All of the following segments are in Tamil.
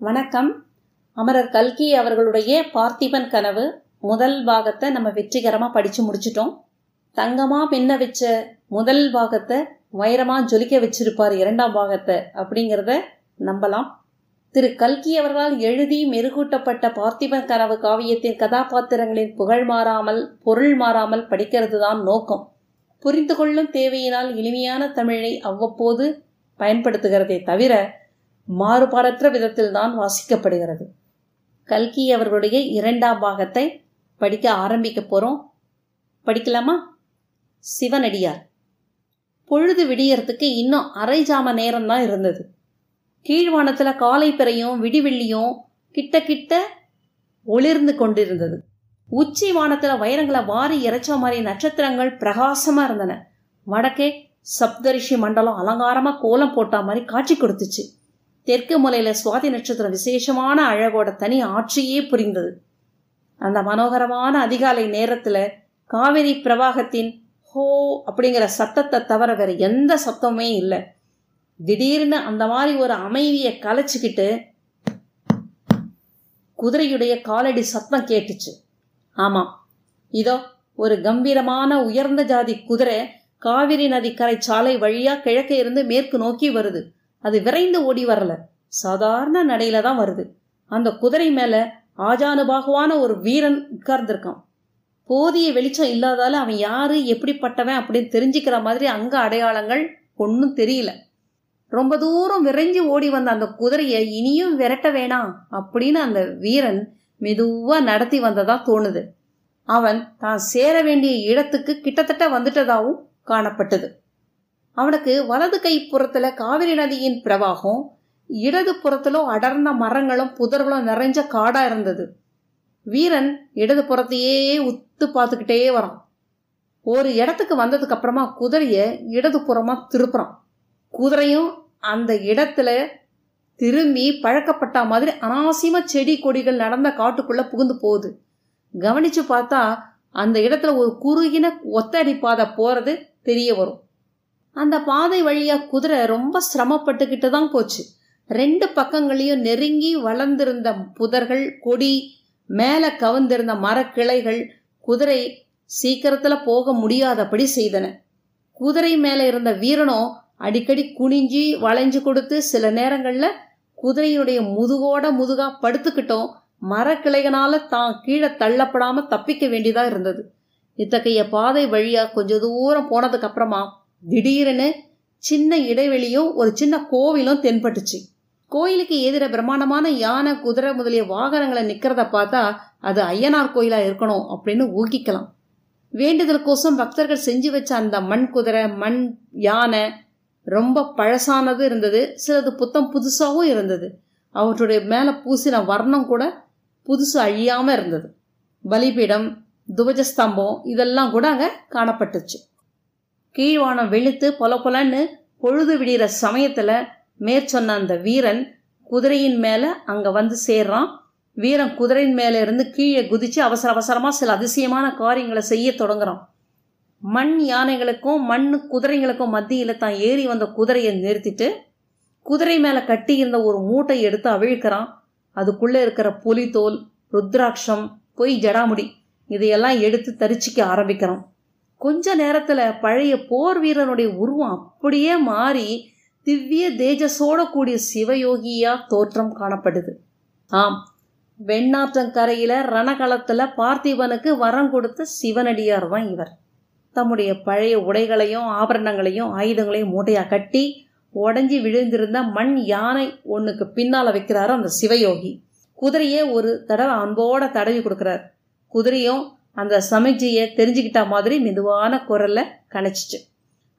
வணக்கம். அமரர் கல்கி அவர்களுடைய பார்த்திபன் கனவு முதல் பாகத்தை நம்ம வெற்றிகரமாக படித்து முடிச்சிட்டோம். தங்கமாக பின்ன வச்ச முதல் பாகத்தை வைரமாக ஜொலிக்க வச்சிருப்பார் இரண்டாம் பாகத்தை அப்படிங்கிறத நம்பலாம். திரு கல்கி அவர்களால் எழுதி மெருகூட்டப்பட்ட பார்த்திபன் கனவு காவியத்தின் கதாபாத்திரங்களின் புகழ் மாறாமல் பொருள் மாறாமல் படிக்கிறது தான் நோக்கம். புரிந்து கொள்ளும் தேவையினால் எளிமையான தமிழை அவ்வப்போது பயன்படுத்துகிறதே தவிர மாறுபாடற்ற விதத்தில் தான் வாசிக்கப்படுகிறது. கல்கி அவர்களுடைய இரண்டாம் பாகத்தை படிக்க ஆரம்பிக்க போகிறோம் படிக்கலாமா? சிவனடியார். பொழுது விடியறதுக்கு இன்னும் அரை ஜாம நேரம்தான் இருந்தது. கீழ்வானத்தில் காலை பிறையும் விடிவெள்ளியும் கிட்ட கிட்ட ஒளிர்ந்து கொண்டிருந்தது. உச்சி வானத்தில் வைரங்களை வாரி இறைச்ச மாதிரி நட்சத்திரங்கள் பிரகாசமாக இருந்தன. வடக்கே சப்தரிஷி மண்டலம் அலங்காரமாக கோலம் போட்டா மாதிரி காட்சி கொடுத்துச்சு. தெற்கு மூலையில் சுவாதி நட்சத்திரம் விசேஷமான அழகோட தனி ஆட்சியே புரிந்தது. அந்த மனோகரமான அதிகாலை நேரத்தில் காவிரி பிரவாகத்தின் ஹோ அப்படிங்கிற சத்தத்தை தவிர வேற எந்த சத்தமுமே இல்லை. திடீர்னு அந்த மாதிரி ஒரு அமைதியை கலைச்சிக்கிட்டு குதிரையுடைய காலடி சத்தம் கேட்டுச்சு. ஆமாம் இதோ ஒரு கம்பீரமான உயர்ந்த ஜாதி குதிரை காவிரி நதி கரை சாலை வழியா கிழக்கே இருந்து மேற்கு நோக்கி வருது. அது விரைந்து ஓடி வரல. சாதாரண நடையில தான் வருது. அந்த குதிரை மேல ஆஜானுபாகுவான ஒரு வீரன் உட்கார்ந்துருக்கான். போதிய வெளிச்சம் இல்லாதால அவன் யாரு எப்படிப்பட்டவன் அப்படின்னு தெரிஞ்சுக்கிற மாதிரி அங்க அடையாளங்கள் ஒன்றும் தெரியல. ரொம்ப தூரம் விரைஞ்சு ஓடி வந்த அந்த குதிரையை இனியும் விரட்ட வேணாம் அப்படின்னு அந்த வீரன் மெதுவா நடத்தி வந்ததா தோணுது. அவன் தான் சேர வேண்டிய இடத்துக்கு கிட்டத்தட்ட வந்துட்டதாகவும் காணப்பட்டது. அவனுக்கு வலது கை புறத்துல காவிரி நதியின் பிரவாகம் இடது புறத்திலும் அடர்ந்த மரங்களும் புதர்களும் நிறைஞ்ச காடா இருந்தது. வீரன் இடது புறத்தையே உத்து பார்த்துக்கிட்டே வரான். ஒரு இடத்துக்கு வந்ததுக்கு அப்புறமா குதிரைய இடது புறமா திருப்புறான். குதிரையும் அந்த இடத்துல திரும்பி பழக்கப்பட்ட மாதிரி அனாவசியமா செடி கொடிகள் நடந்த காட்டுக்குள்ள புகுந்து போகுது. கவனிச்சு பார்த்தா அந்த இடத்துல ஒரு குறுகின ஒத்தடி பாதை போறது தெரிய வரும். அந்த பாதை வழியாக குதிரை ரொம்ப சிரமப்பட்டுக்கிட்டு தான் போச்சு. ரெண்டு பக்கங்களையும் நெருங்கி வளர்ந்திருந்த புதர்கள் கொடி மேலே கவர்ந்திருந்த மரக்கிளைகள் குதிரை சீக்கிரத்தில் போக முடியாதபடி செய்தன. குதிரை மேலே இருந்த வீரனோ அடிக்கடி குனிஞ்சி வளைஞ்சு கொடுத்து சில நேரங்களில் குதிரையுடைய முதுகோட முதுகா படுத்துக்கிட்டோம். மரக்கிளைகளால் தான் கீழே தள்ளப்படாமல் தப்பிக்க வேண்டியதாக இருந்தது. இத்தகைய பாதை வழியாக கொஞ்சம் தூரம் போனதுக்கப்புறமா திடீரென சின்ன இடைவெளியும் ஒரு சின்ன கோவிலும் தென்பட்டுச்சு. கோயிலுக்கு எதிர பிரம்மாண்டமான யானை குதிரை முதலிய வாகனங்களை நிற்கிறத பார்த்தா அது ஐயனார் கோயிலாக இருக்கணும் அப்படின்னு ஊகிக்கலாம். வேண்டுதலுக்கோசம் பக்தர்கள் செஞ்சு வச்ச அந்த மண் குதிரை மண் யானை ரொம்ப பழசானது இருந்தது. சிலது புத்தம் புதுசாகவும் இருந்தது. அவற்றுடைய மேலே பூசின வர்ணம் கூட புதுசு அழியாமல் இருந்தது. பலிபீடம் துவஜஸ்தம்பம் இதெல்லாம் கூட அங்கே காணப்பட்டுச்சு. கீழ்வானம் வெளுத்து பொல பொலன்னு பொழுது விடிகிற சமயத்தில் மேற்சொன்ன அந்த வீரன் குதிரையின் மேலே அங்கே வந்து சேர்றான். வீரன் குதிரையின் மேலே இருந்து கீழே குதித்து அவசர அவசரமாக சில அதிசயமான காரியங்களை செய்ய தொடங்குறான். மண் யானைகளுக்கும் மண் குதிரைங்களுக்கும் மத்தியில் தான் ஏறி வந்த குதிரையை நிறுத்திட்டு குதிரை மேலே கட்டி இருந்த ஒரு மூட்டை எடுத்து அவிழ்க்கிறான். அதுக்குள்ளே இருக்கிற புலித்தோல் ருத்ராட்சம் பொய் ஜடாமுடி இதையெல்லாம் எடுத்து தரிச்சிக்க ஆரம்பிக்கிறான். கொஞ்ச நேரத்தில் பழைய போர் வீரனுடைய உருவம் அப்படியே மாறி திவ்ய தேஜஸோட கூடிய சிவயோகியா தோற்றம் காணப்படுது. ஆம் வெண்ணாற்றங்கரையில ரணகளத்துல பார்த்திபனுக்கு வரம் கொடுத்த சிவனடியார் தான் இவர். தம்முடைய பழைய உடைகளையும் ஆபரணங்களையும் ஆயுதங்களையும் மூட்டையாக கட்டி உடஞ்சி விழுந்திருந்த மண் யானை ஒன்றுக்கு பின்னால் வைக்கிறாரு அந்த சிவயோகி. குதிரையே ஒரு தடவை அன்போட தடவி கொடுக்குறாரு. குதிரையும் அந்த சமைச்சியை தெரிஞ்சுக்கிட்ட மாதிரி மெதுவான குரல்ல கணச்சிச்சு.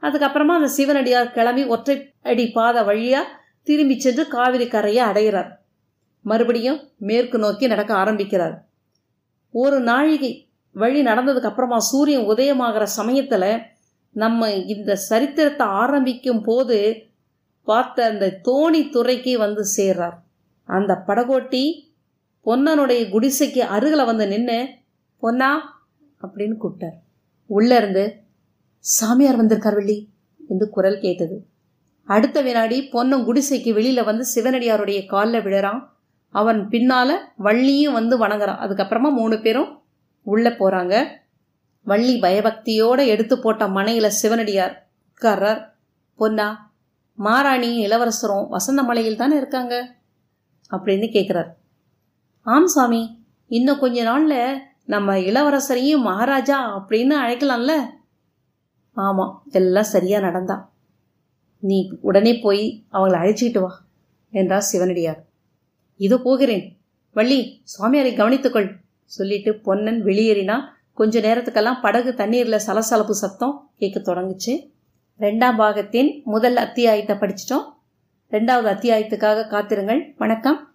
அதுக்கப்புறமா அந்த சிவனடியார் கிளம்பி ஒற்றை அடி பாதை வழியாக திரும்பி சென்று காவிரி கரையை அடைகிறார் மறுபடியும் மேற்கு நோக்கி நடக்க ஆரம்பிக்கிறார். ஒரு நாழிகை வழி நடந்ததுக்கு அப்புறமா சூரியன் உதயமாகிற சமயத்தில் நம்ம இந்த சரித்திரத்தை ஆரம்பிக்கும் போது பார்த்த அந்த தோணி துறைக்கு வந்து சேர்றார். அந்த படகோட்டி பொன்னனுடைய குடிசைக்கு அருகில் வந்து நின்று பொன்னா அப்படின்னு கூப்பிட்டார். உள்ளே இருந்து சாமியார் வந்திருக்கார் வெள்ளி என்று குரல் கேட்டது. அடுத்த வினாடி பொன்னும் குடிசைக்கு வெளியில் வந்து சிவனடியாருடைய காலில் விழறான். அவன் பின்னால் வள்ளியும் வந்து வணங்குறான். அதுக்கப்புறமா மூணு பேரும் உள்ளே போகிறாங்க வள்ளி பயபக்தியோடு எடுத்து போட்ட மனையில் சிவனடியார் உட்கார்றார். பொன்னா மாராணி இளவரசரும் வசந்த மலையில் தானே இருக்காங்க? அப்படின்னு கேட்குறார் ஆம் சாமி இன்னும் கொஞ்ச நாளில் நம்ம இளவரசரையும் மகாராஜா அப்படின்னு அழைக்கலாம்ல? ஆமாம் எல்லாம் சரியாக நடந்தா. நீ உடனே போய் அவங்கள அழைச்சிக்கிட்டு வா என்றார் சிவனடியார். இதோ போகிறேன். வள்ளி சுவாமியாரை கவனித்துக்கொள் சொல்லிட்டு பொன்னன் வெளியேறினான் கொஞ்ச நேரத்துக்கெல்லாம் படகு தண்ணீரில் சலசலப்பு சத்தம் கேட்க தொடங்குச்சு. ரெண்டாம் பாகத்தின் முதல் அத்தியாயத்தை படிச்சிட்டோம். ரெண்டாவது அத்தியாயத்துக்காக காத்திருங்கள். வணக்கம்.